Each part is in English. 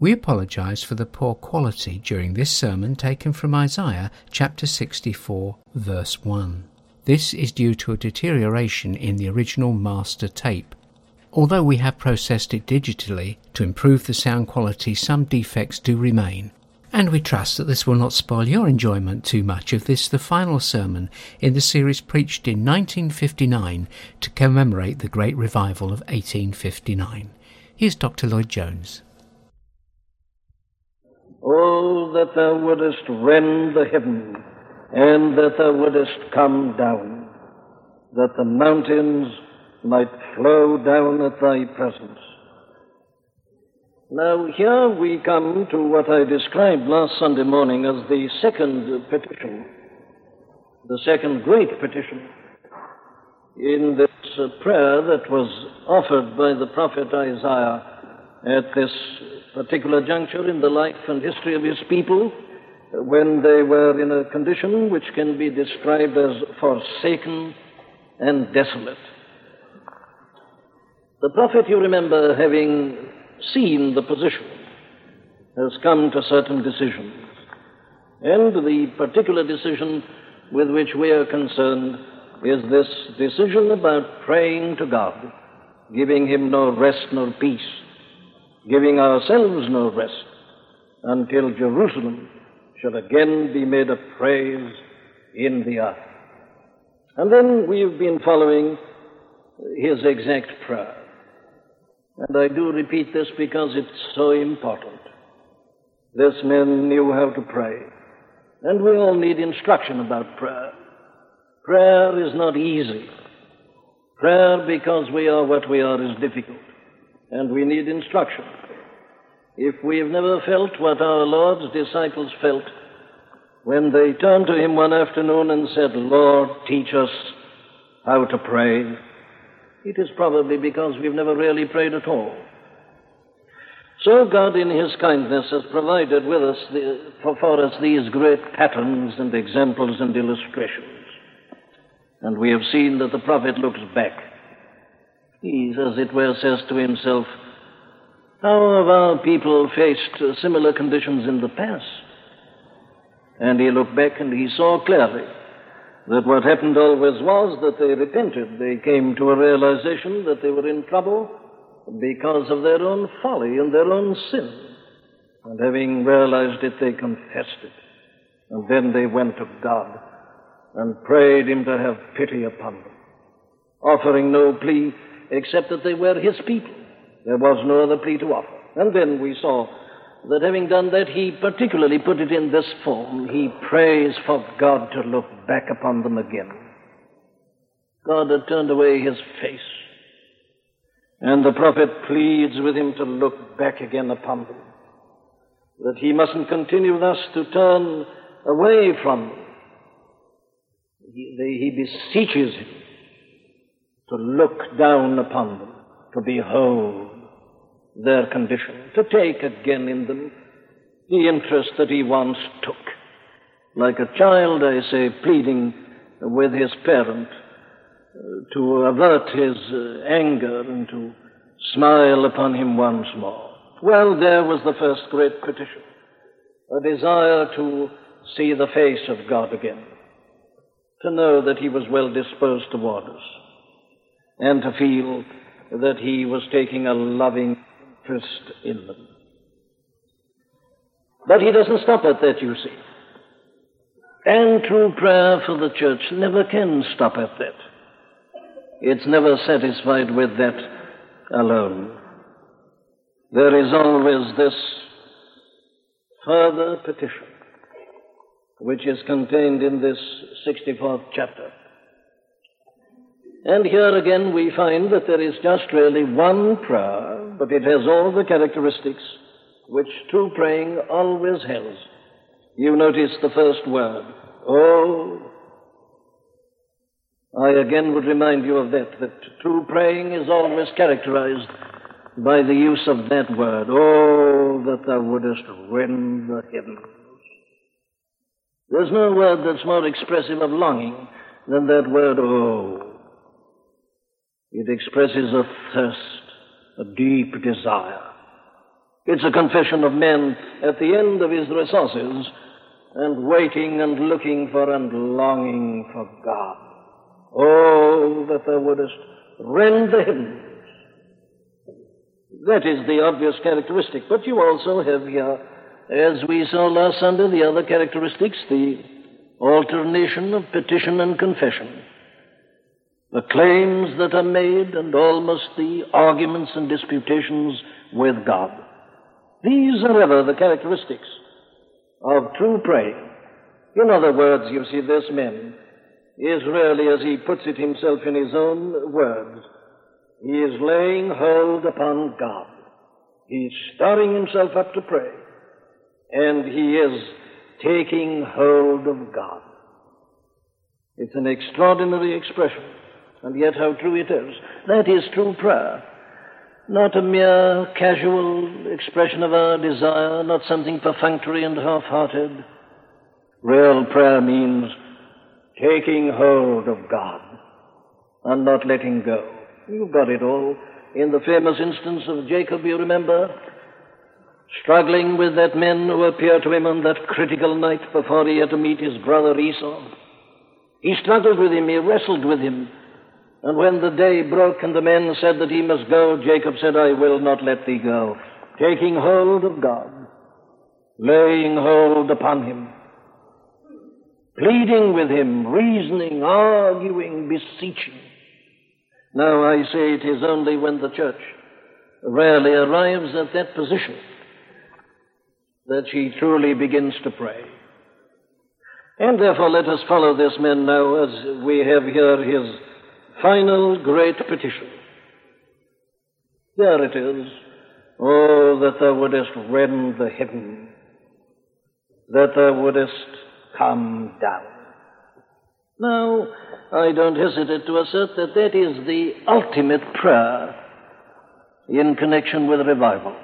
We apologize for the poor quality during this sermon taken from Isaiah chapter 64, verse 1. This is due to a deterioration in the original master tape. Although we have processed it digitally to improve the sound quality, some defects do remain. And we trust that this will not spoil your enjoyment too much of this, the final sermon in the series preached in 1959 to commemorate the Great Revival of 1859. Here's Dr. Lloyd Jones. Oh, that thou wouldest rend the heaven, and that thou wouldest come down, that the mountains might flow down at thy presence. Now, here we come to what I described last Sunday morning as the second petition, the second great petition in this prayer that was offered by the prophet Isaiah at this particular juncture in the life and history of his people when they were in a condition which can be described as forsaken and desolate. The prophet, you remember, having seen the position, has come to certain decisions. And the particular decision with which we are concerned is this decision about praying to God, giving Him no rest nor peace giving ourselves no rest until Jerusalem shall again be made a praise in the earth. And then we've been following his exact prayer. And I do repeat this because it's so important. This man knew how to pray. And we all need instruction about prayer. Prayer is not easy. Prayer, because we are what we are, is difficult and we need instruction. If we've never felt what our Lord's disciples felt when they turned to Him one afternoon and said, Lord, teach us how to pray, it is probably because we've never really prayed at all. So God, in His kindness, has provided with us the, for, for us these great patterns and examples and illustrations. And we have seen that the prophet looks back he, as it were, says to himself, How have our people faced similar conditions in the past? And he looked back and he saw clearly that what happened always was that they repented. They came to a realization that they were in trouble because of their own folly and their own sin. And having realized it, they confessed it. And then they went to God and prayed Him to have pity upon them, offering no plea except that they were his people. There was no other plea to offer. And then we saw that having done that, he particularly put it in this form. He prays for God to look back upon them again. God had turned away his face. And the prophet pleads with him to look back again upon them. That he mustn't continue thus to turn away from them. He, he beseeches him to look down upon them, to behold their condition, to take again in them the interest that he once took. Like a child, I say, pleading with his parent uh, to avert his uh, anger and to smile upon him once more. Well, there was the first great petition a desire to see the face of God again, to know that he was well disposed toward us and to feel that he was taking a loving interest in them. But he doesn't stop at that, you see. And true prayer for the church never can stop at that. It's never satisfied with that alone. There is always this further petition, which is contained in this 64th chapter. And here again we find that there is just really one prayer, but it has all the characteristics which true praying always has. You notice the first word, oh. I again would remind you of that, that true praying is always characterized by the use of that word, oh, that thou wouldest rend the heavens. There's no word that's more expressive of longing than that word, oh. It expresses a thirst, a deep desire. It's a confession of men at the end of his resources and waiting and looking for and longing for God. Oh, that thou wouldest rend the heavens. That is the obvious characteristic. But you also have here, as we saw last Sunday, the other characteristics, the alternation of petition and confession. The claims that are made and almost the arguments and disputations with God. These are ever the characteristics of true praying. In other words, you see, this man is really, as he puts it himself in his own words, he is laying hold upon God. He's stirring himself up to pray. And he is taking hold of God. It's an extraordinary expression, and yet how true it is. That is true prayer. Not a mere casual expression of our desire, not something perfunctory and half hearted. Real prayer means taking hold of God and not letting go. You've got it all. In the famous instance of Jacob, you remember, struggling with that men who appeared to him on that critical night before he had to meet his brother Esau. He struggled with him, he wrestled with him. And when the day broke and the men said that he must go, Jacob said, I will not let thee go. Taking hold of God, laying hold upon him, pleading with him, reasoning, arguing, beseeching. Now I say it is only when the church rarely arrives at that position that she truly begins to pray. And therefore let us follow this man now as we have here his final great petition. There it is. Oh, that thou wouldest rend the heaven, that thou wouldest come down. Now, I don't hesitate to assert that that is the ultimate prayer in connection with revival.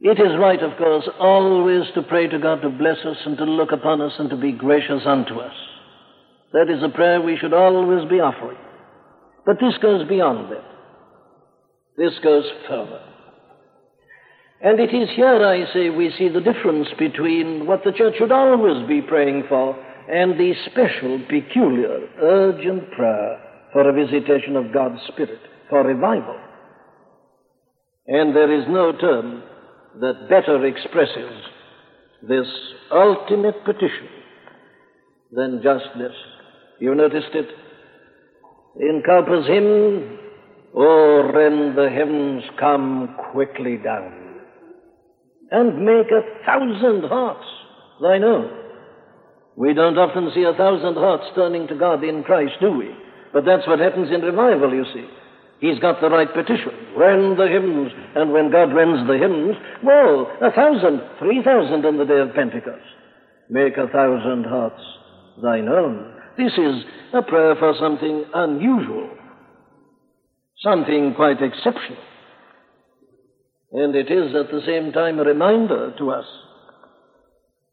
It is right, of course, always to pray to God to bless us and to look upon us and to be gracious unto us. That is a prayer we should always be offering. But this goes beyond that. This goes further. And it is here, I say, we see the difference between what the church should always be praying for and the special, peculiar, urgent prayer for a visitation of God's Spirit, for revival. And there is no term that better expresses this ultimate petition than just this. You noticed it? In Cowper's hymn, Oh, rend the heavens, come quickly down, and make a thousand hearts thine own. We don't often see a thousand hearts turning to God in Christ, do we? But that's what happens in revival, you see. He's got the right petition. Rend the hymns. And when God rends the hymns, well, a thousand, three thousand on the day of Pentecost. Make a thousand hearts thine own. This is a prayer for something unusual, something quite exceptional. And it is at the same time a reminder to us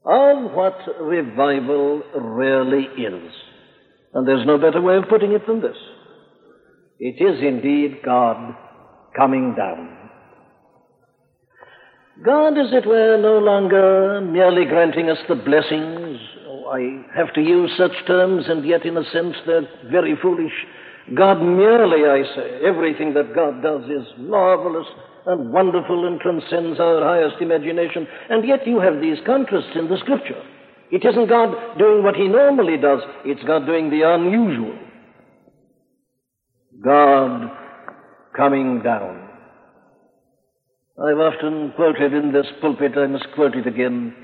of what revival really is. And there's no better way of putting it than this. It is indeed God coming down. God, as it were, no longer merely granting us the blessings. I have to use such terms, and yet, in a sense, they're very foolish. God merely, I say, everything that God does is marvelous and wonderful and transcends our highest imagination. And yet you have these contrasts in the scripture. It isn't God doing what he normally does, it's God doing the unusual. God coming down. I've often quoted in this pulpit, I must quote it again,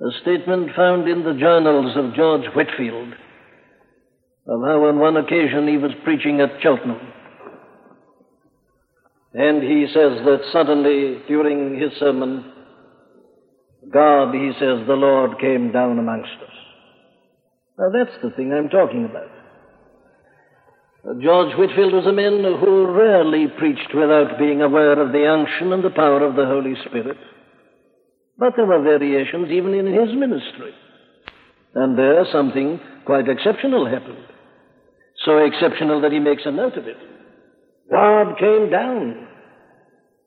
a statement found in the journals of George Whitefield of how on one occasion he was preaching at Cheltenham. And he says that suddenly, during his sermon, God, he says, the Lord came down amongst us. Now that's the thing I'm talking about. George Whitefield was a man who rarely preached without being aware of the unction and the power of the Holy Spirit. But there were variations even in his ministry. And there something quite exceptional happened. So exceptional that he makes a note of it. God came down.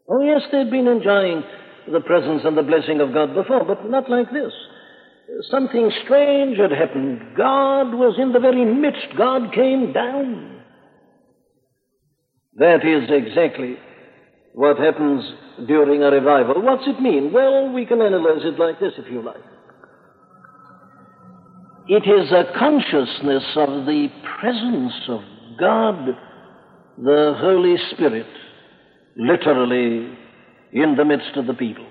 Oh, yes, they'd been enjoying the presence and the blessing of God before, but not like this. Something strange had happened. God was in the very midst. God came down. That is exactly what happens during a revival. What's it mean? Well, we can analyze it like this if you like. It is a consciousness of the presence of God, the Holy Spirit, literally in the midst of the people.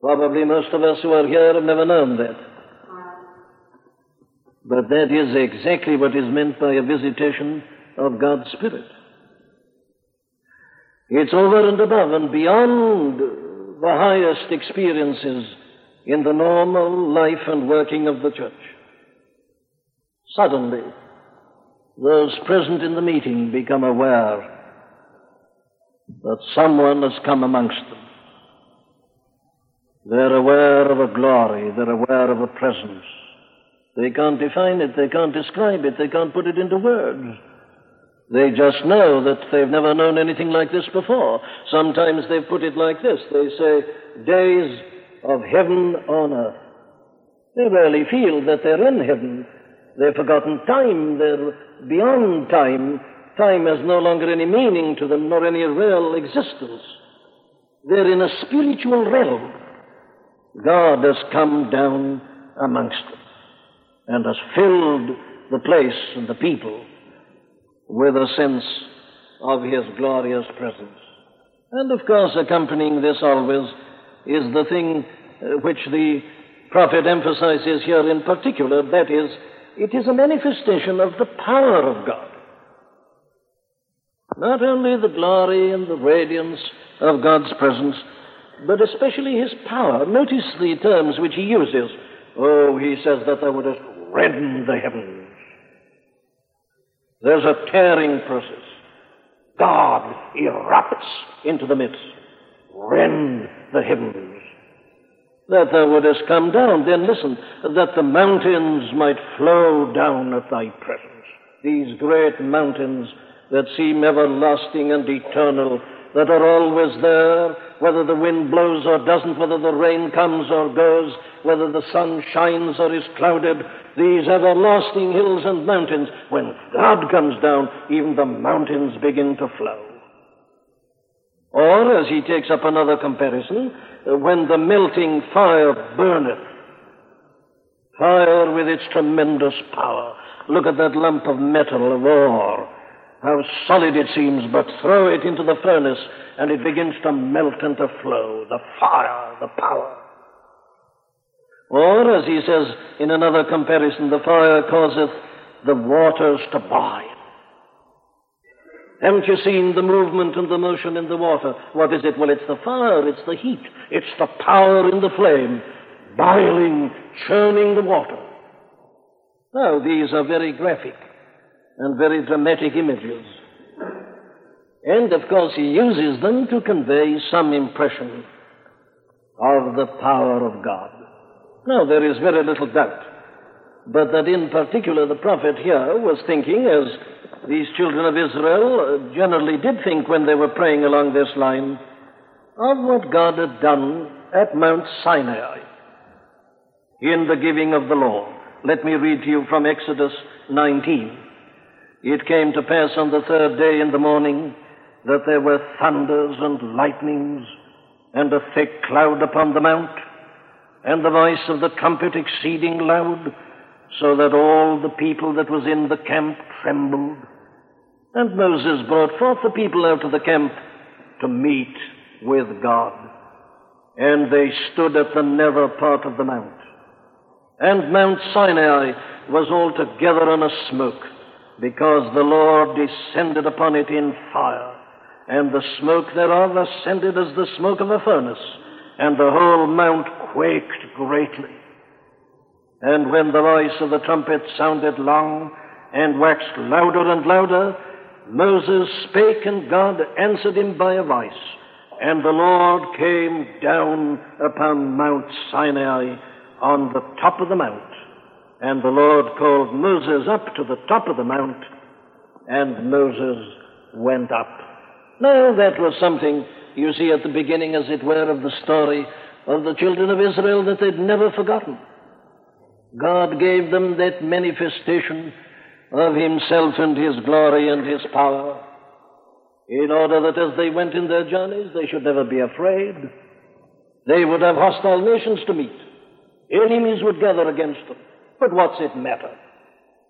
Probably most of us who are here have never known that. But that is exactly what is meant by a visitation of God's Spirit. It's over and above and beyond the highest experiences in the normal life and working of the church. Suddenly, those present in the meeting become aware that someone has come amongst them. They're aware of a glory, they're aware of a presence. They can't define it, they can't describe it, they can't put it into words. They just know that they've never known anything like this before. Sometimes they've put it like this they say, days of heaven on earth. They rarely feel that they're in heaven. They've forgotten time, they're beyond time. Time has no longer any meaning to them, nor any real existence. They're in a spiritual realm. God has come down amongst them and has filled the place and the people with a sense of His glorious presence. And of course, accompanying this always is the thing uh, which the prophet emphasizes here in particular that is, it is a manifestation of the power of God. Not only the glory and the radiance of God's presence, but especially His power. Notice the terms which He uses. Oh, He says that thou wouldst redden the heavens. There's a tearing process. God erupts into the midst. Rend the heavens. That thou wouldst come down, then listen, that the mountains might flow down at thy presence. These great mountains that seem everlasting and eternal, that are always there, whether the wind blows or doesn't, whether the rain comes or goes, whether the sun shines or is clouded, these everlasting hills and mountains, when God comes down, even the mountains begin to flow. Or, as he takes up another comparison, when the melting fire burneth, fire with its tremendous power. Look at that lump of metal, of ore. How solid it seems, but throw it into the furnace and it begins to melt and to flow. The fire, the power. Or, as he says in another comparison, the fire causeth the waters to boil. Haven't you seen the movement and the motion in the water? What is it? Well, it's the fire, it's the heat, it's the power in the flame, boiling, churning the water. Now, these are very graphic and very dramatic images. And, of course, he uses them to convey some impression of the power of God. Now, there is very little doubt, but that in particular the prophet here was thinking, as these children of Israel generally did think when they were praying along this line, of what God had done at Mount Sinai in the giving of the law. Let me read to you from Exodus 19. It came to pass on the third day in the morning that there were thunders and lightnings and a thick cloud upon the mount and the voice of the trumpet exceeding loud, so that all the people that was in the camp trembled. And Moses brought forth the people out of the camp to meet with God. And they stood at the nether part of the mount. And Mount Sinai was altogether on a smoke, because the Lord descended upon it in fire, and the smoke thereof ascended as the smoke of a furnace and the whole mount quaked greatly. And when the voice of the trumpet sounded long and waxed louder and louder, Moses spake, and God answered him by a voice. And the Lord came down upon Mount Sinai on the top of the mount. And the Lord called Moses up to the top of the mount, and Moses went up Now, that was something, you see, at the beginning, as it were, of the story of the children of Israel that they'd never forgotten. God gave them that manifestation of Himself and His glory and His power in order that as they went in their journeys, they should never be afraid. They would have hostile nations to meet. Enemies would gather against them. But what's it matter?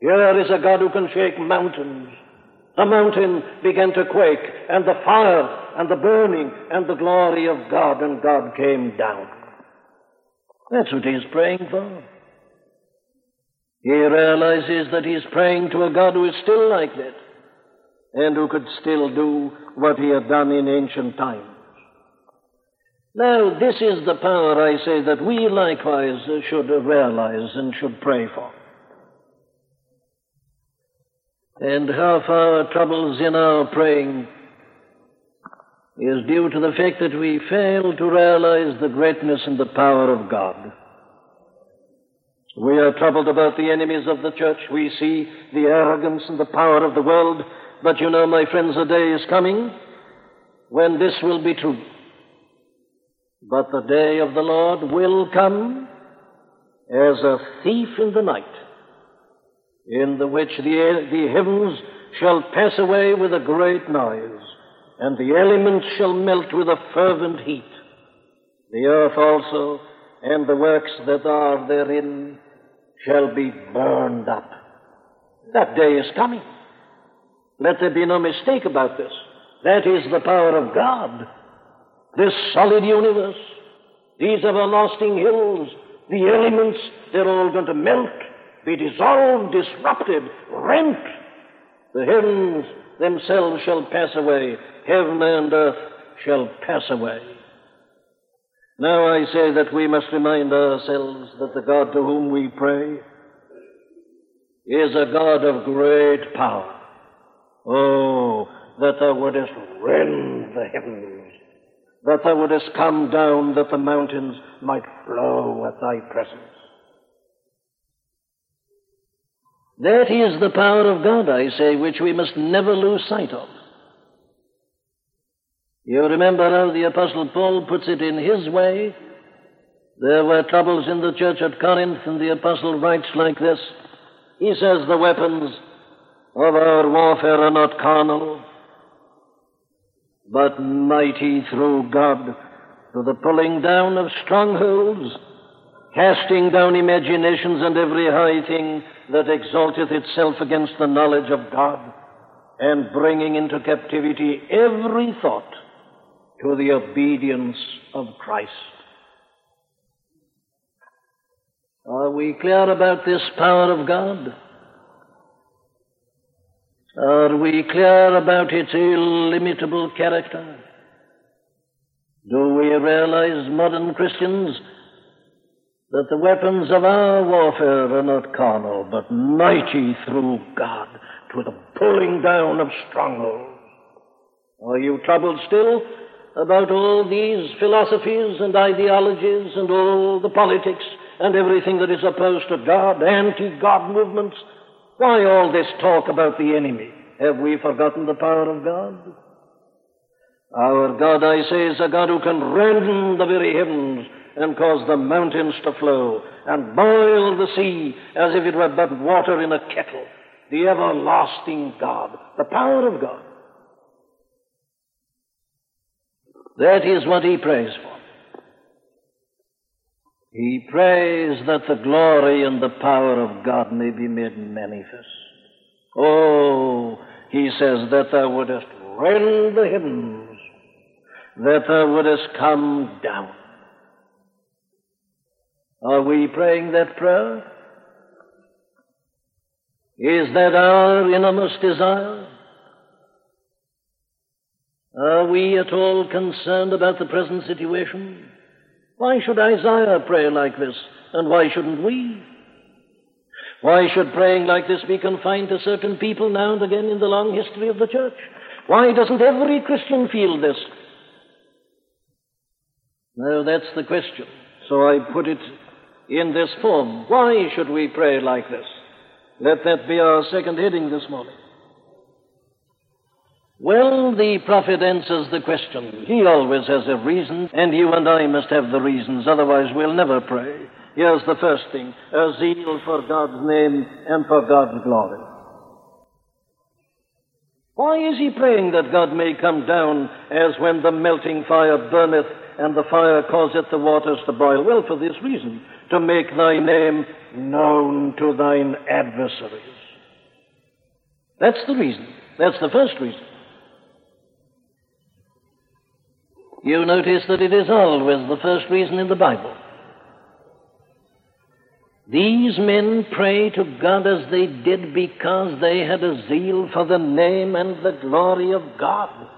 Here is a God who can shake mountains. The mountain began to quake, and the fire, and the burning, and the glory of God, and God came down. That's what he's praying for. He realizes that he's praying to a God who is still like that, and who could still do what he had done in ancient times. Now, this is the power, I say, that we likewise should realize and should pray for. And half our troubles in our praying is due to the fact that we fail to realize the greatness and the power of God. We are troubled about the enemies of the church. We see the arrogance and the power of the world. But you know, my friends, a day is coming when this will be true. But the day of the Lord will come as a thief in the night, in the which the, the heavens shall pass away with a great noise, and the elements shall melt with a fervent heat. The earth also and the works that are therein shall be burned up. That day is coming. Let there be no mistake about this. That is the power of God this solid universe, these everlasting hills, the elements, they're all going to melt, be dissolved, disrupted, rent. The heavens themselves shall pass away, heaven and earth shall pass away. Now I say that we must remind ourselves that the God to whom we pray is a God of great power. Oh, that thou wouldest rend the heavens that thou wouldest come down that the mountains might flow at thy presence. That is the power of God, I say, which we must never lose sight of. You remember how the Apostle Paul puts it in his way? There were troubles in the church at Corinth, and the Apostle writes like this. He says, The weapons of our warfare are not carnal, but mighty through God to the pulling down of strongholds, casting down imaginations and every high thing that exalteth itself against the knowledge of God, and bringing into captivity every thought to the obedience of Christ. Are we clear about this power of God? Are we clear about its illimitable character? Do we realize, modern Christians, that the weapons of our warfare are not carnal, but mighty through God to the pulling down of strongholds? Are you troubled still about all these philosophies and ideologies and all the politics and everything that is opposed to God, anti-God movements? Why all this talk about the enemy? Have we forgotten the power of God? Our God, I say, is a God who can rend the very heavens and cause the mountains to flow and boil the sea as if it were but water in a kettle. The everlasting God, the power of God. That is what he prays for. He prays that the glory and the power of God may be made manifest. Oh, he says that thou wouldest rend the heavens, that thou wouldest come down. Are we praying that prayer? Is that our innermost desire? Are we at all concerned about the present situation? Why should Isaiah pray like this, and why shouldn't we? Why should praying like this be confined to certain people now and again in the long history of the church? Why doesn't every Christian feel this? No, that's the question. So I put it in this form. Why should we pray like this? Let that be our second heading this morning. Well, the prophet answers the question. He always has a reason, and you and I must have the reasons, otherwise we'll never pray. Here's the first thing a zeal for God's name and for God's glory. Why is he praying that God may come down as when the melting fire burneth and the fire causeth the waters to boil? Well, for this reason, to make thy name known to thine adversaries. That's the reason. That's the first reason. You notice that it is always the first reason in the Bible. These men pray to God as they did because they had a zeal for the name and the glory of God.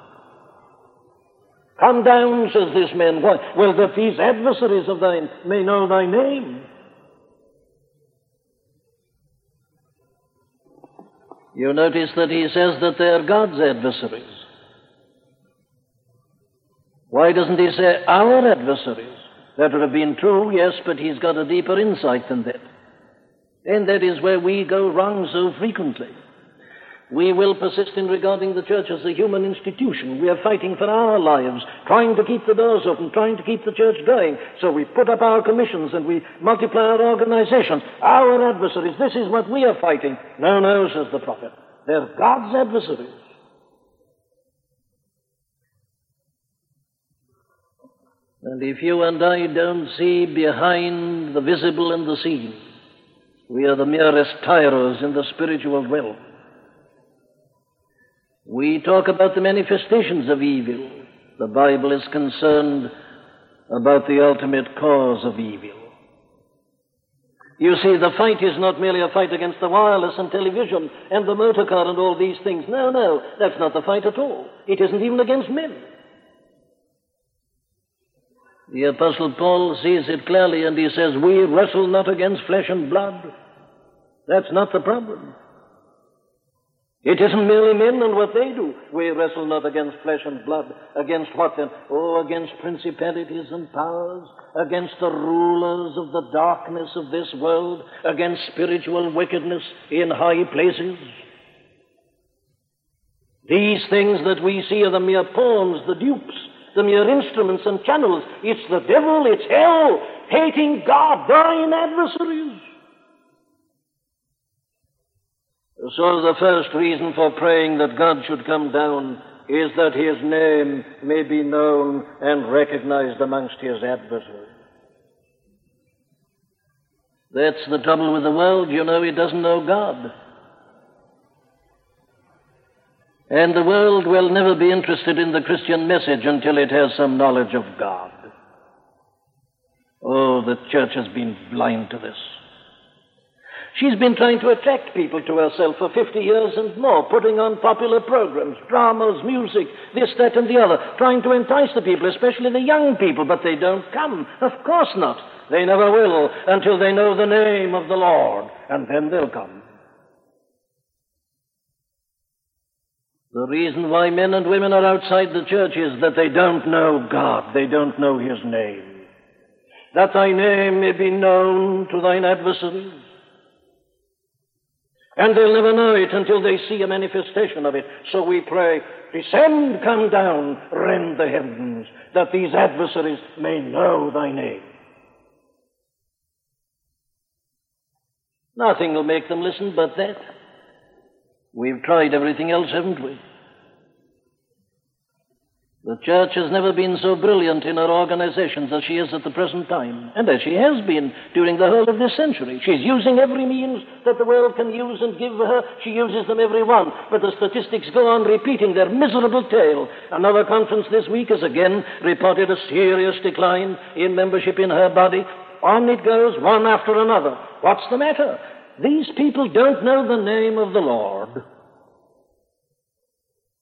Come down, says this man. Why? Well, that these adversaries of thine may know thy name. You notice that he says that they are God's adversaries. Why doesn't he say our adversaries? That would have been true, yes, but he's got a deeper insight than that. And that is where we go wrong so frequently. We will persist in regarding the church as a human institution. We are fighting for our lives, trying to keep the doors open, trying to keep the church going. So we put up our commissions and we multiply our organizations. Our adversaries, this is what we are fighting. No, no, says the prophet. They're God's adversaries. And if you and I don't see behind the visible and the seen, we are the merest tyros in the spiritual realm. We talk about the manifestations of evil. The Bible is concerned about the ultimate cause of evil. You see, the fight is not merely a fight against the wireless and television and the motor car and all these things. No, no, that's not the fight at all. It isn't even against men. The Apostle Paul sees it clearly and he says, We wrestle not against flesh and blood. That's not the problem. It isn't merely men and what they do. We wrestle not against flesh and blood. Against what then? Oh, against principalities and powers, against the rulers of the darkness of this world, against spiritual wickedness in high places. These things that we see are the mere pawns, the dupes, the mere instruments and channels. It's the devil, it's hell, hating God, thine adversaries. So the first reason for praying that God should come down is that his name may be known and recognized amongst his adversaries. That's the trouble with the world. You know, it doesn't know God. And the world will never be interested in the Christian message until it has some knowledge of God. Oh, the church has been blind to this. She's been trying to attract people to herself for 50 years and more, putting on popular programs, dramas, music, this, that, and the other, trying to entice the people, especially the young people, but they don't come. Of course not. They never will until they know the name of the Lord, and then they'll come. The reason why men and women are outside the church is that they don't know God. They don't know His name. That thy name may be known to thine adversaries. And they'll never know it until they see a manifestation of it. So we pray, descend, come down, rend the heavens, that these adversaries may know thy name. Nothing will make them listen but that. We've tried everything else, haven't we? The church has never been so brilliant in her organizations as she is at the present time, and as she has been during the whole of this century. She's using every means that the world can use and give her. She uses them every one. But the statistics go on repeating their miserable tale. Another conference this week has again reported a serious decline in membership in her body. On it goes, one after another. What's the matter? These people don't know the name of the Lord.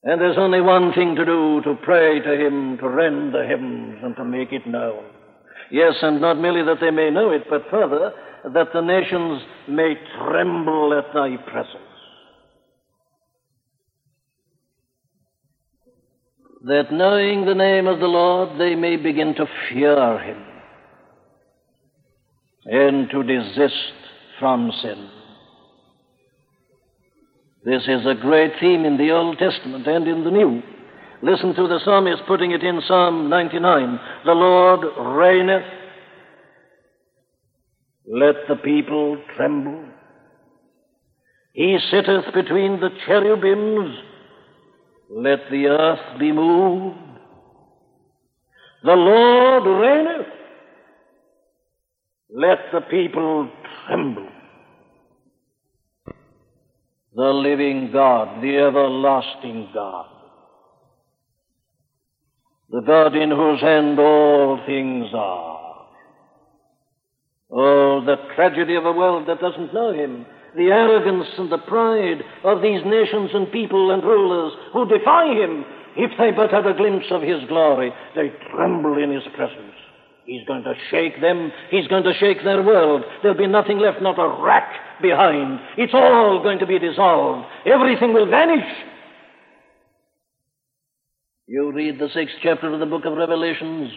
And there's only one thing to do to pray to Him, to rend the heavens, and to make it known. Yes, and not merely that they may know it, but further, that the nations may tremble at Thy presence. That knowing the name of the Lord, they may begin to fear Him and to desist from sin. This is a great theme in the Old Testament and in the New. Listen to the psalmist putting it in Psalm 99. The Lord reigneth. Let the people tremble. He sitteth between the cherubims. Let the earth be moved. The Lord reigneth. Let the people The living God, the everlasting God, the God in whose hand all things are. Oh, the tragedy of a world that doesn't know Him, the arrogance and the pride of these nations and people and rulers who defy Him. If they but had a glimpse of His glory, they tremble in His presence. He's going to shake them. He's going to shake their world. There'll be nothing left, not a rack behind. It's all going to be dissolved. Everything will vanish. You read the sixth chapter of the book of Revelations,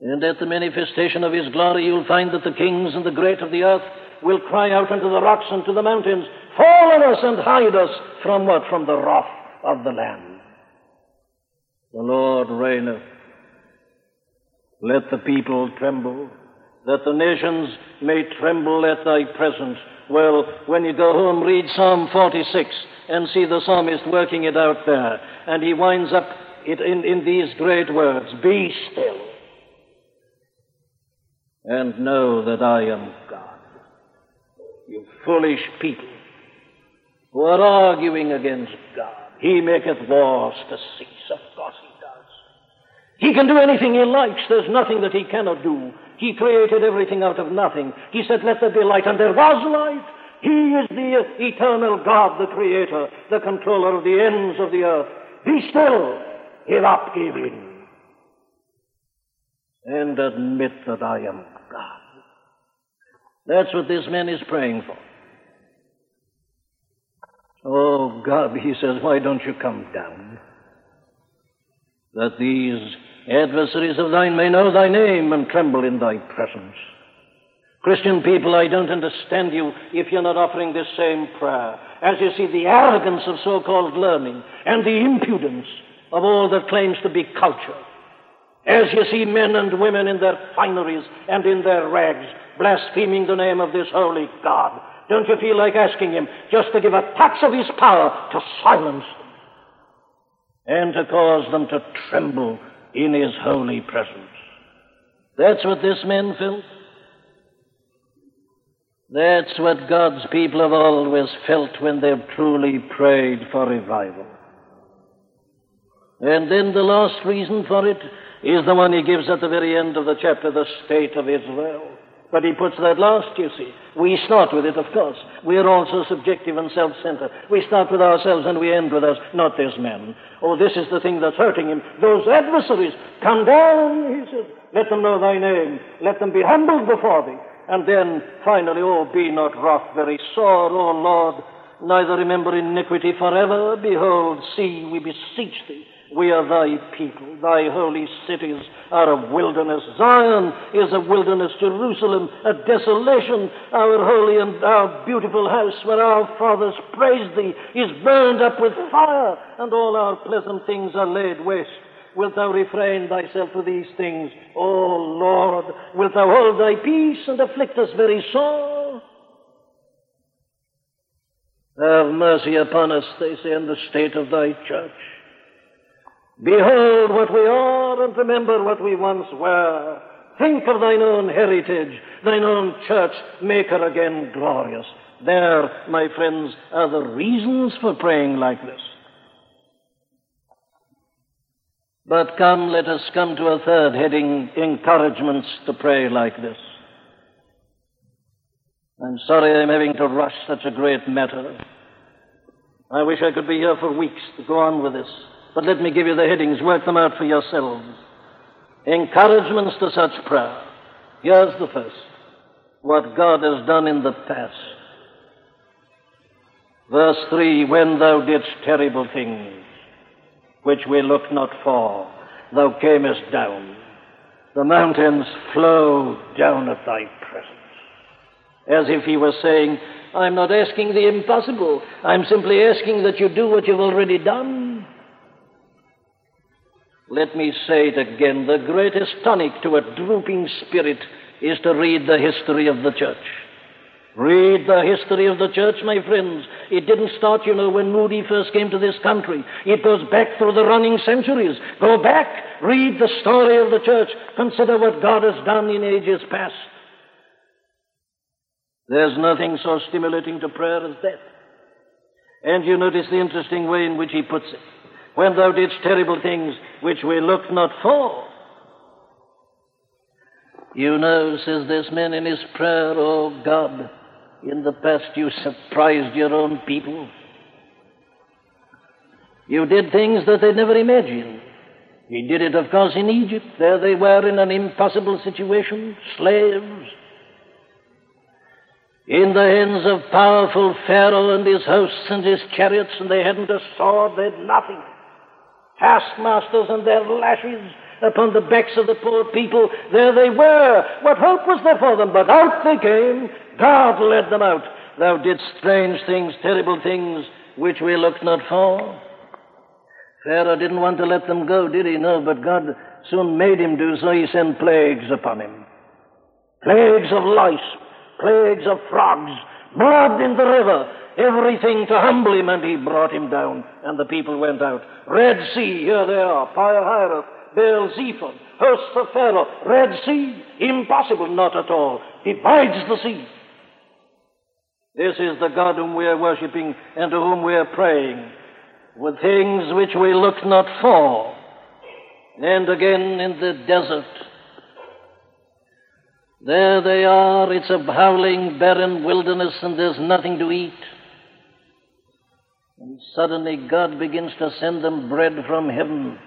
and at the manifestation of His glory, you'll find that the kings and the great of the earth will cry out unto the rocks and to the mountains, Fall on us and hide us from what? From the wrath of the Lamb. The Lord reigneth. Let the people tremble, that the nations may tremble at thy presence. Well, when you go home, read Psalm 46 and see the psalmist working it out there. And he winds up it in, in these great words Be still and know that I am God. You foolish people who are arguing against God. He maketh wars to cease. Of course he can do anything he likes. There's nothing that he cannot do. He created everything out of nothing. He said, Let there be light, and there was light. He is the eternal God, the Creator, the controller of the ends of the earth. Be still, give up, give in, and admit that I am God. That's what this man is praying for. Oh, God, he says, why don't you come down? That these adversaries of thine may know thy name and tremble in thy presence. Christian people, I don't understand you if you're not offering this same prayer. As you see, the arrogance of so called learning and the impudence of all that claims to be culture. As you see men and women in their fineries and in their rags blaspheming the name of this holy God, don't you feel like asking Him just to give a touch of His power to silence them and to cause them to tremble in His holy presence? That's what this man felt. That's what God's people have always felt when they've truly prayed for revival. And then the last reason for it is the one he gives at the very end of the chapter, the state of Israel. But he puts that last, you see. We start with it, of course. We are also subjective and self-centered. We start with ourselves and we end with us, not this man. Oh, this is the thing that's hurting him. Those adversaries, come down, he says. Let them know thy name. Let them be humbled before thee. And then, finally, oh, be not wroth very sore, O Lord, neither remember iniquity forever. Behold, see, we beseech thee, we are thy people. Thy holy cities are a wilderness. Zion is a wilderness. Jerusalem a desolation. Our holy and our beautiful house where our fathers praised thee is burned up with fire, and all our pleasant things are laid waste. Wilt thou refrain thyself to these things? O Lord, wilt thou hold thy peace and afflict us very sore? Have mercy upon us, they say, in the state of thy church. Behold what we are and remember what we once were. Think of thine own heritage, thine own church, make her again glorious. There, my friends, are the reasons for praying like this. But come, let us come to a third heading encouragements to pray like this. I'm sorry I'm having to rush such a great matter. I wish I could be here for weeks to go on with this. But let me give you the headings. Work them out for yourselves. Encouragements to such prayer. Here's the first. What God has done in the past. Verse 3 When thou didst terrible things, which we looked not for, thou camest down. The mountains flow down at thy presence. As if he was saying, I'm not asking the impossible. I'm simply asking that you do what you've already done. Let me say it again. The greatest tonic to a drooping spirit is to read the history of the church. Read the history of the church, my friends. It didn't start, you know, when Moody first came to this country. It goes back through the running centuries. Go back, read the story of the church. Consider what God has done in ages past. There's nothing so stimulating to prayer as death. And you notice the interesting way in which he puts it. When thou didst terrible things which we looked not for. You know, says this man in his prayer, oh God, in the past you surprised your own people. You did things that they never imagined. He did it, of course, in Egypt. There they were in an impossible situation, slaves. In the hands of powerful Pharaoh and his hosts and his chariots, and they hadn't a sword, they had nothing. Taskmasters and their lashes upon the backs of the poor people. There they were. What hope was there for them? But out they came. God led them out. Thou didst strange things, terrible things, which we looked not for. Pharaoh didn't want to let them go, did he? No, but God soon made him do so. He sent plagues upon him. Plagues of lice, plagues of frogs, blood in the river, everything to humble him, and he brought him down, and the people went out. Red Sea, here they are, Pi-hahiroth, Baal Zephon, hosts of Pharaoh, Red Sea, impossible, not at all, divides the sea. This is the God whom we are worshipping and to whom we are praying, with things which we look not for. And again in the desert, there they are, it's a howling, barren wilderness, and there's nothing to eat. And suddenly God begins to send them bread from heaven.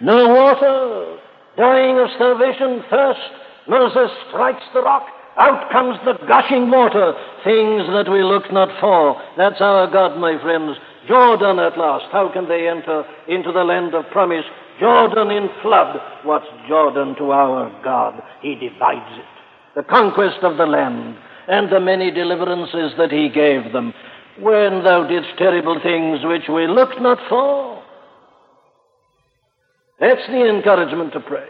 No water, dying of starvation, thirst. Moses strikes the rock. Out comes the gushing water, things that we looked not for. That's our God, my friends. Jordan at last. How can they enter into the land of promise? Jordan in flood. What's Jordan to our God? He divides it. The conquest of the land and the many deliverances that he gave them. When thou didst terrible things which we looked not for. That's the encouragement to pray.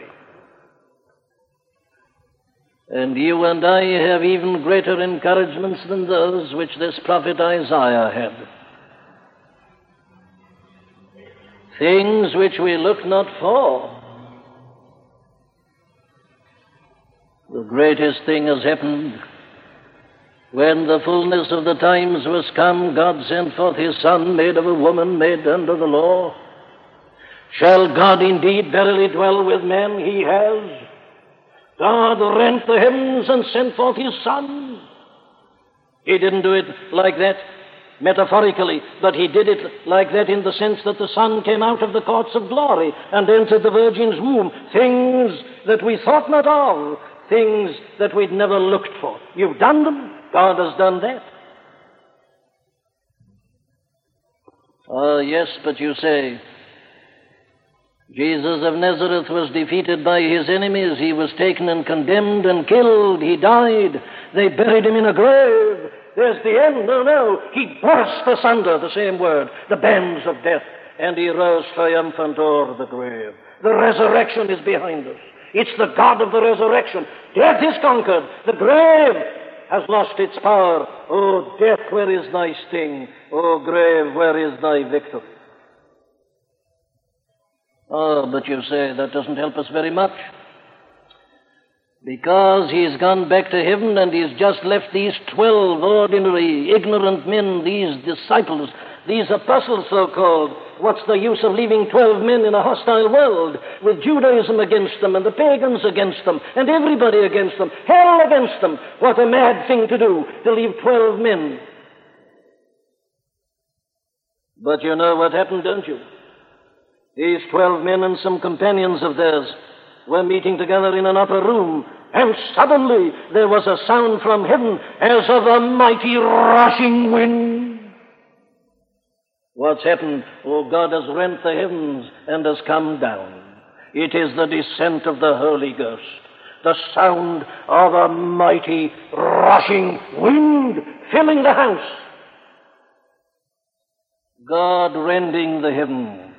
And you and I have even greater encouragements than those which this prophet Isaiah had. Things which we look not for. The greatest thing has happened. When the fullness of the times was come, God sent forth his Son, made of a woman, made under the law. Shall God indeed verily dwell with men? He has. God rent the heavens and sent forth his Son. He didn't do it like that metaphorically, but he did it like that in the sense that the Son came out of the courts of glory and entered the Virgin's womb. Things that we thought not of, things that we'd never looked for. You've done them. God has done that. Oh, yes, but you say, Jesus of Nazareth was defeated by his enemies. He was taken and condemned and killed. He died. They buried him in a grave. There's the end. No, no. He burst asunder, the same word, the bands of death, and he rose triumphant o'er the grave. The resurrection is behind us. It's the God of the resurrection. Death is conquered. The grave has lost its power. Oh, death, where is thy sting? Oh, grave, where is thy victory? Oh, but you say that doesn't help us very much. Because he's gone back to heaven and he's just left these twelve ordinary, ignorant men, these disciples, these apostles so called. What's the use of leaving twelve men in a hostile world with Judaism against them and the pagans against them and everybody against them, hell against them? What a mad thing to do to leave twelve men. But you know what happened, don't you? These twelve men and some companions of theirs were meeting together in an upper room, and suddenly there was a sound from heaven as of a mighty rushing wind. What's happened? Oh, God has rent the heavens and has come down. It is the descent of the Holy Ghost. the sound of a mighty rushing wind filling the house. God rending the heavens.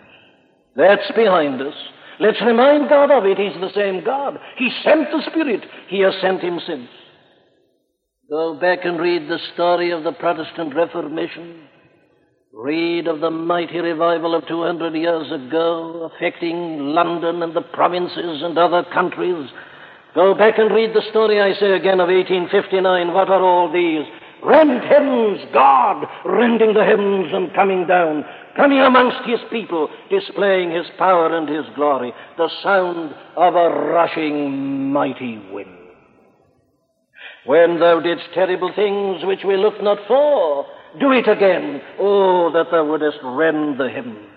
That's behind us. Let's remind God of it. He's the same God. He sent the Spirit. He has sent Him since. Go back and read the story of the Protestant Reformation. Read of the mighty revival of 200 years ago, affecting London and the provinces and other countries. Go back and read the story, I say again, of 1859. What are all these? Rend heavens, God rending the heavens and coming down, coming amongst his people, displaying his power and his glory, the sound of a rushing mighty wind. When thou didst terrible things which we looked not for, do it again. Oh, that thou wouldest rend the heavens.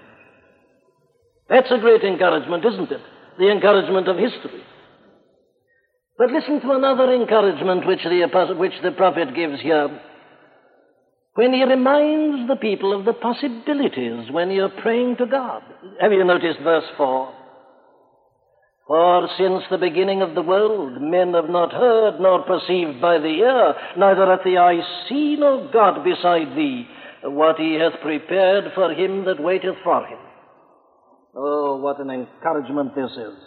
That's a great encouragement, isn't it? The encouragement of history. But listen to another encouragement which the, which the prophet gives here. When he reminds the people of the possibilities when you're praying to God. Have you noticed verse 4? For since the beginning of the world, men have not heard nor perceived by the ear, neither hath the eye seen, O God, beside thee, what he hath prepared for him that waiteth for him. Oh, what an encouragement this is.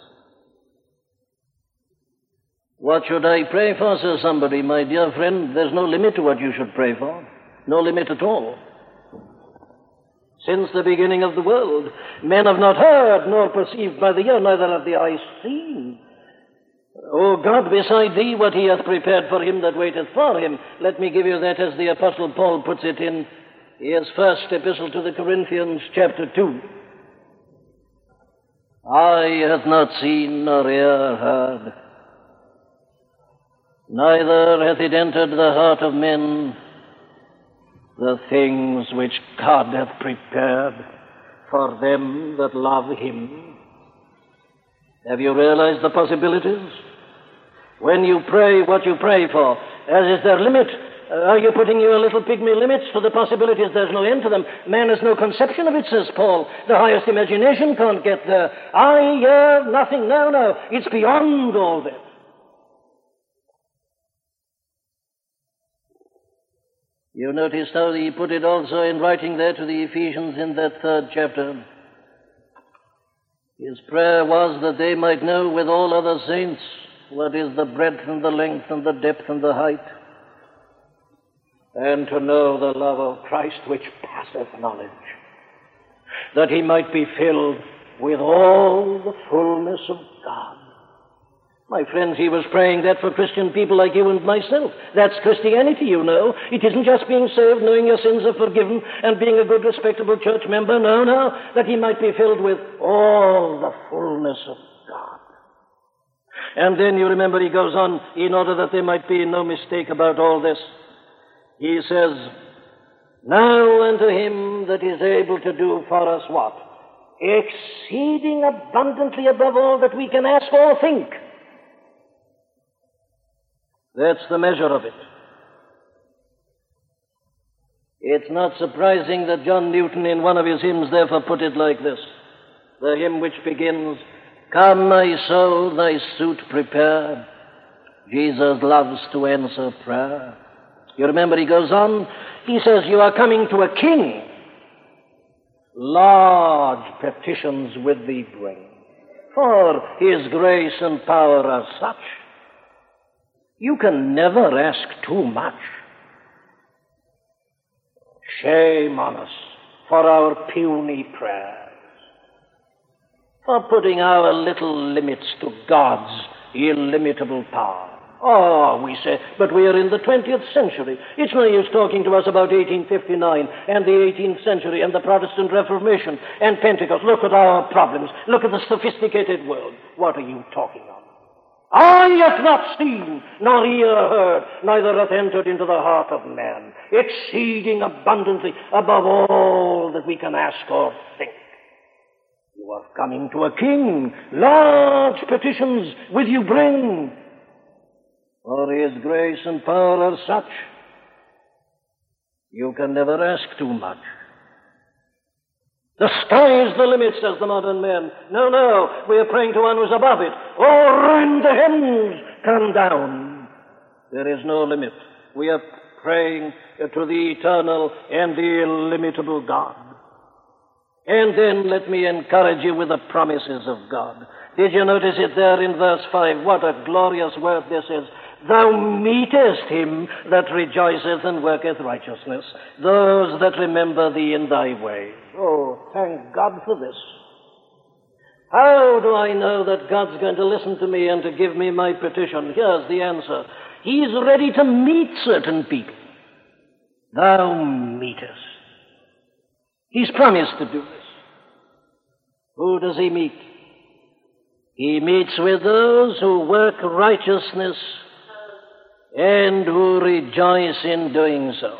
What should I pray for, says somebody. My dear friend, there's no limit to what you should pray for. No limit at all. Since the beginning of the world, men have not heard nor perceived by the ear, neither have the eyes seen. O God, beside thee, what he hath prepared for him that waiteth for him. Let me give you that as the Apostle Paul puts it in his first epistle to the Corinthians, chapter 2. Eye hath not seen nor ear heard, neither hath it entered the heart of men the things which God hath prepared for them that love Him. Have you realized the possibilities? When you pray what you pray for, as is there limit? Uh, are you putting your little pygmy limits to the possibilities? There's no end to them. Man has no conception of it, says Paul. The highest imagination can't get there. I, yeah, nothing. No, no. It's beyond all that. You notice how he put it also in writing there to the Ephesians in that third chapter. His prayer was that they might know with all other saints what is the breadth and the length and the depth and the height, and to know the love of Christ which passeth knowledge, that he might be filled with all the fullness of God. My friends, he was praying that for Christian people like you and myself. That's Christianity, you know. It isn't just being saved, knowing your sins are forgiven, and being a good, respectable church member. No, no. That he might be filled with all the fullness of God. And then you remember he goes on, in order that there might be no mistake about all this. He says, Now unto him that is able to do for us what? Exceeding abundantly above all that we can ask or think that's the measure of it. It's not surprising that John Newton, in one of his hymns, therefore put it like this the hymn which begins, Come, my soul, thy suit prepare. Jesus loves to answer prayer. You remember he goes on, he says, You are coming to a king. Large petitions with thee bring, for his grace and power are such you can never ask too much. Shame on us for our puny prayers, for putting our little limits to God's illimitable power. Oh, we say, but we are in the 20th century. It's no use talking to us about 1859 and the 18th century and the Protestant Reformation and Pentecost. Look at our problems. Look at the sophisticated world. What are you talking of? Eye hath not seen, nor ear heard, neither hath entered into the heart of man, exceeding abundantly above all that we can ask or think. You are coming to a king, large petitions with you bring, for his grace and power are such, you can never ask too much. The sky is the limit, says the modern man. No, no, we are praying to one who's above it. Oh, rend the heavens, come down. There is no limit. We are praying to the eternal and the illimitable God. And then let me encourage you with the promises of God. Did you notice it there in verse 5? What a glorious word this is. Thou meetest him that rejoiceth and worketh righteousness, those that remember thee in thy way. Oh, thank God for this. How do I know that God's going to listen to me and to give me my petition? Here's the answer. He's ready to meet certain people. Thou meetest. He's promised to do this. Who does he meet? He meets with those who work righteousness and who rejoice in doing so.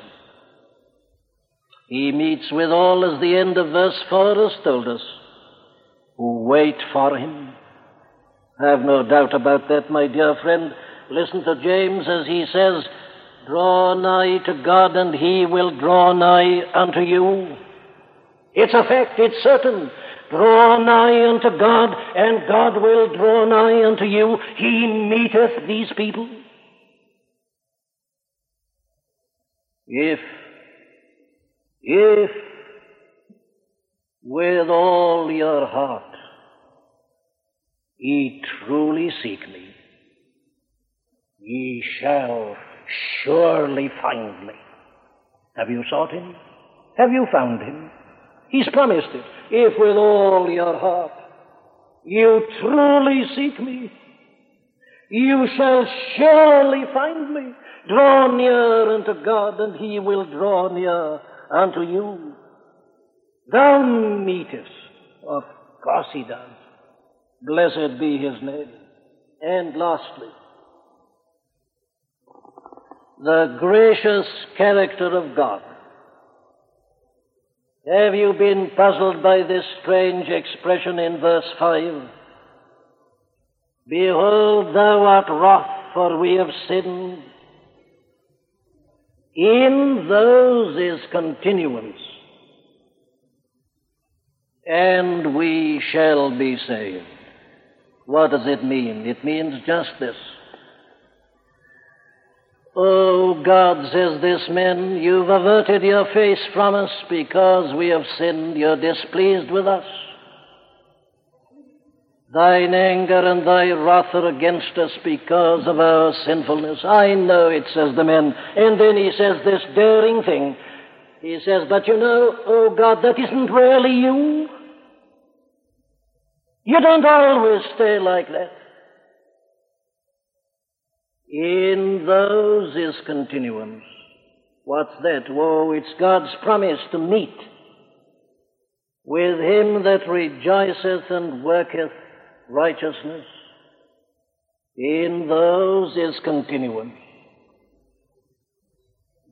He meets with all, as the end of verse 4 has told us, who wait for him. I have no doubt about that, my dear friend. Listen to James as he says, Draw nigh to God, and he will draw nigh unto you. It's a fact, it's certain. Draw nigh unto God, and God will draw nigh unto you. He meeteth these people. If, if with all your heart ye truly seek me, ye shall surely find me. Have you sought him? Have you found him? He's promised it. If with all your heart you truly seek me, you shall surely find me. Draw near unto God, and he will draw near unto you. Thou meetest. Of course he does. Blessed be his name. And lastly, the gracious character of God. Have you been puzzled by this strange expression in verse 5? Behold, thou art wroth, for we have sinned. In those is continuance, and we shall be saved. What does it mean? It means just this. Oh, God, says this man, you've averted your face from us because we have sinned. You're displeased with us. Thine anger and thy wrath are against us because of our sinfulness. I know it, says the man. And then he says this daring thing. He says, But you know, oh God, that isn't really you. You don't always stay like that. In those is continuance. What's that? Oh, it's God's promise to meet with him that rejoiceth and worketh righteousness. In those is continuance.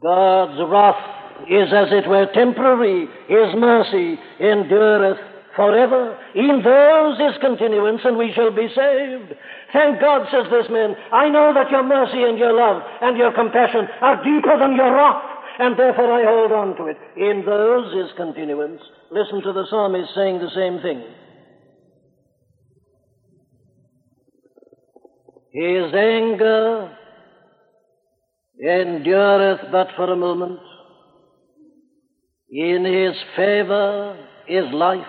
God's wrath is as it were temporary. His mercy endureth forever. In those is continuance, and we shall be saved. Thank God, says this man, I know that your mercy and your love and your compassion are deeper than your wrath, and therefore I hold on to it. In those is continuance. Listen to the psalmist saying the same thing. His anger endureth but for a moment. In his favor is life.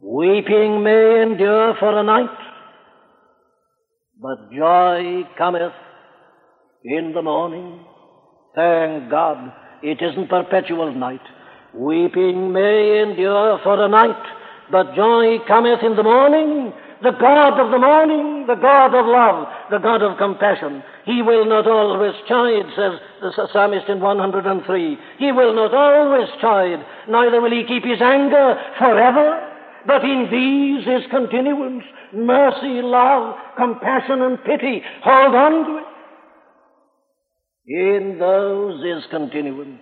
Weeping may endure for a night, but joy cometh in the morning. Thank God, it isn't perpetual night. Weeping may endure for a night, but joy cometh in the morning. The God of the morning, the God of love, the God of compassion. He will not always chide, says the psalmist in 103. He will not always chide, neither will he keep his anger forever. But in these is continuance, mercy, love, compassion, and pity. Hold on to it. In those is continuance.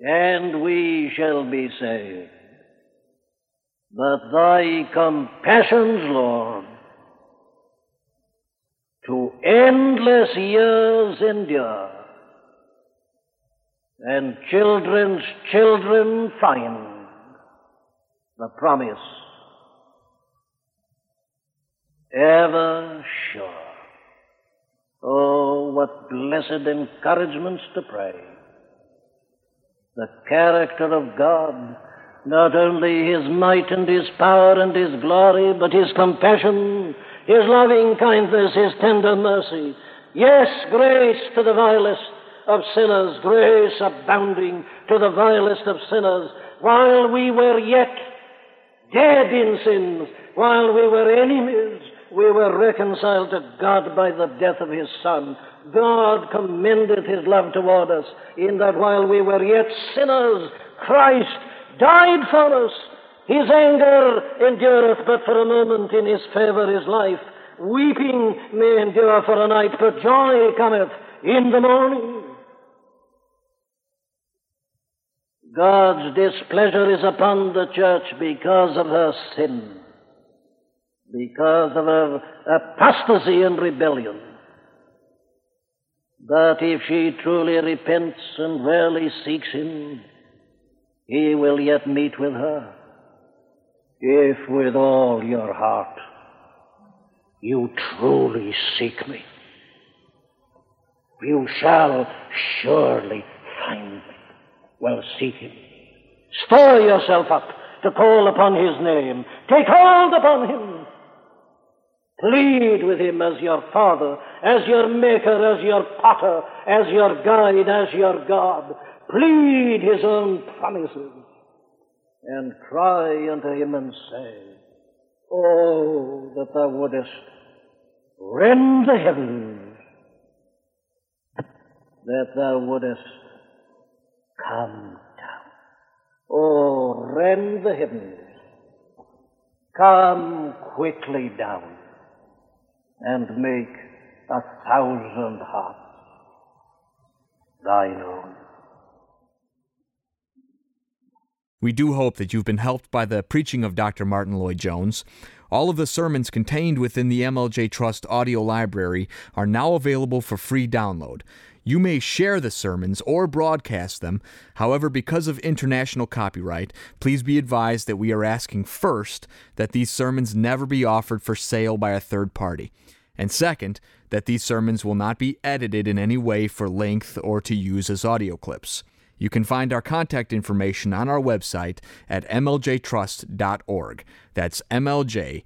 And we shall be saved. But thy compassions, Lord, to endless years endure, and children's children find the promise ever sure. Oh, what blessed encouragements to pray. The character of God, not only His might and His power and His glory, but His compassion, His loving kindness, His tender mercy. Yes, grace to the vilest of sinners, grace abounding to the vilest of sinners, while we were yet dead in sins, while we were enemies, we were reconciled to God by the death of His Son. God commended His love toward us in that while we were yet sinners, Christ died for us. His anger endureth but for a moment, in His favor is life. Weeping may endure for a night, but joy cometh in the morning. God's displeasure is upon the church because of her sin because of her apostasy and rebellion. But if she truly repents and really seeks him, he will yet meet with her. If with all your heart you truly seek me, you shall surely find me. Well, seek him. Stir yourself up to call upon his name. Take hold upon him. Plead with him as your father, as your maker, as your potter, as your guide, as your God. Plead his own promises and cry unto him and say, Oh, that thou wouldest rend the heavens, that thou wouldest come down. Oh, rend the heavens, come quickly down and make a thousand hearts thine own. We do hope that you've been helped by the preaching of Dr. Martyn Lloyd-Jones. All of the sermons contained within the MLJ Trust audio library are now available for free download. You may share the sermons or broadcast them. However, because of international copyright, please be advised that we are asking first that these sermons never be offered for sale by a third party. And second, that these sermons will not be edited in any way for length or to use as audio clips. You can find our contact information on our website at mljtrust.org. That's mljtrust.org.